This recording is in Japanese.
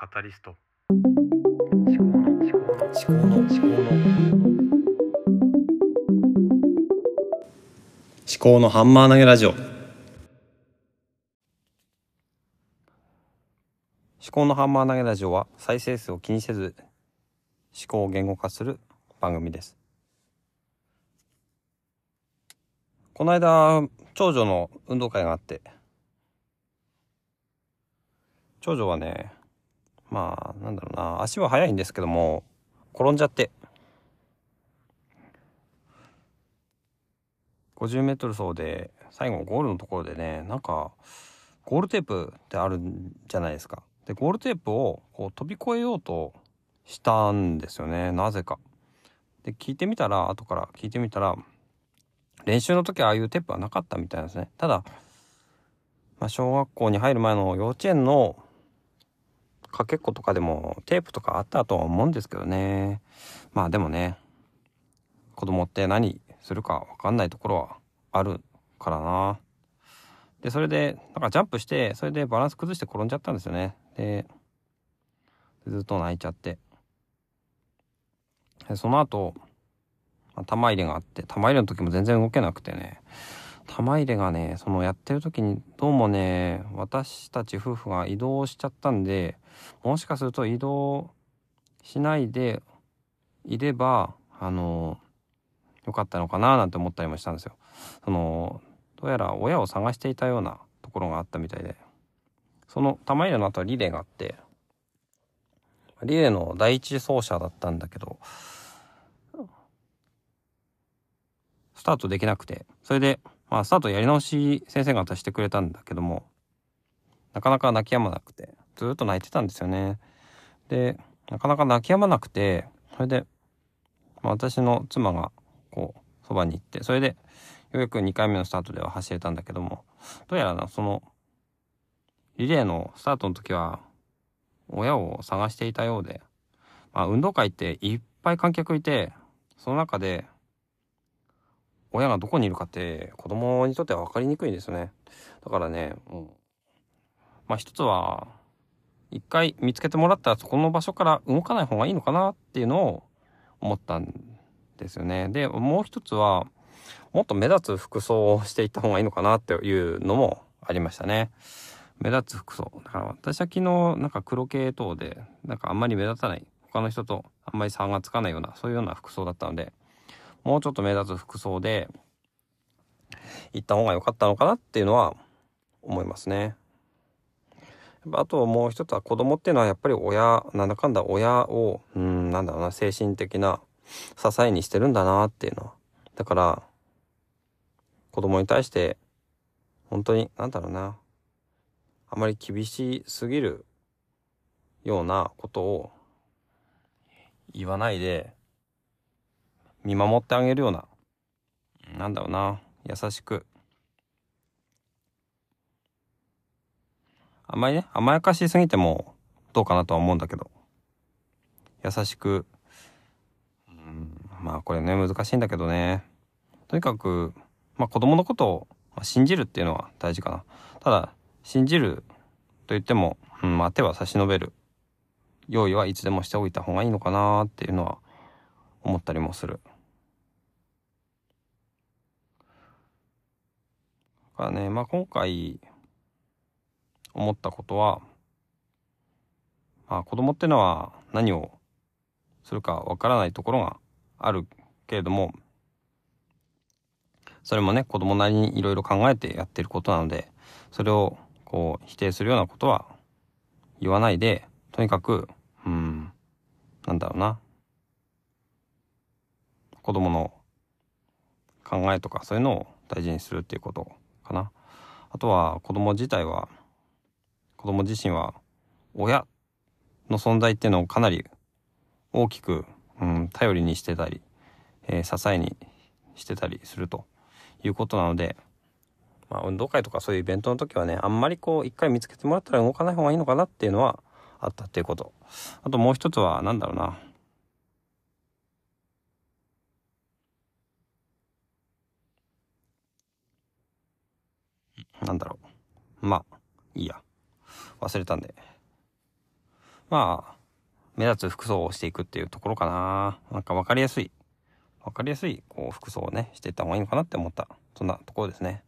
カタリスト。思考の思考の思考の思考の思考のハンマー投げラジオ思考のハンマー投げラジオは再生数を気にせず思考を言語化する番組ですこの間長女の運動会があって長女はねまあなんだろうな。足は速いんですけども転んじゃって。50メートル走で最後ゴールのところでねなんかゴールテープってあるんじゃないですか。でゴールテープをこう飛び越えようとしたんですよね。なぜか。で聞いてみたら後から聞いてみたら練習の時はああいうテープはなかったみたいなんですね。ただ、まあ、小学校に入る前の幼稚園のかけっことかでもテープとかあったとは思うんですけどね。まあでもね子供って何するか分かんないところはあるからな。でそれでなんかジャンプしてそれでバランス崩して転んじゃったんですよね。でずっと泣いちゃって。でその後、まあ、玉入れがあって玉入れの時も全然動けなくてね。玉入れがねそのやってる時にどうもね私たち夫婦が移動しちゃったんでもしかすると移動しないでいればあのよかったのかななんて思ったりもしたんですよ。そのどうやら親を探していたようなところがあったみたいでその玉入れの後はリレーがあってリレーの第一走者だったんだけどスタートできなくてそれでまあスタートやり直し先生方してくれたんだけどもなかなか泣き止まなくてずっと泣いてたんですよね。でなかなか泣き止まなくてそれで、まあ、私の妻がこうそばに行ってそれでようやく2回目のスタートでは走れたんだけどもどうやらなそのリレーのスタートの時は親を探していたようで、まあ、運動会っていっぱい観客いてその中で親がどこにいるかって子供にとっては分かりにくいんですよねだからね、うん、まあ一つは一回見つけてもらったらそこの場所から動かない方がいいのかなっていうのを思ったんですよね。でもう一つはもっと目立つ服装をしていった方がいいのかなっていうのもありましたね。目立つ服装だから私は昨日なんか黒系等でなんかあんまり目立たない他の人とあんまり差がつかないようなそういうような服装だったのでもうちょっと目立つ服装で行った方が良かったのかなっていうのは思いますね。あともう一つは子供っていうのはやっぱり親なんだかんだ親をうんなんだろうな精神的な支えにしてるんだなっていうのはだから子供に対して本当になんだろうなあまり厳しすぎるようなことを言わないで見守ってあげるような。なんだろうな。優しく。あんまりね。甘やかしすぎてもどうかなとは思うんだけど。優しく。うん。まあこれね難しいんだけどね。とにかくまあ子供のことを信じるっていうのは大事かな。ただ信じると言っても、うんまあ、手は差し伸べる。用意はいつでもしておいた方がいいのかなっていうのは思ったりもする。からねまあ今回思ったことは、まあ、子供ってのは何をするかわからないところがあるけれどもそれもね子供なりにいろいろ考えてやってることなのでそれをこう否定するようなことは言わないでとにかくうんなんだろうな。子供の考えとかそういうのを大事にするっていうこと。かな。あとは子供自体は子供自身は親の存在っていうのをかなり大きく、うん、頼りにしてたり、えー、支えにしてたりするということなので、まあ、運動会とかそういうイベントの時はねあんまりこう一回見つけてもらったら動かない方がいいのかなっていうのはあったっていうことあともう一つは何だろうななんだろう。まあいいや。忘れたんで。まあ、目立つ服装をしていくっていうところかな。なんか分かりやすい、分かりやすい、こう、服装をね、していった方がいいのかなって思った、そんなところですね。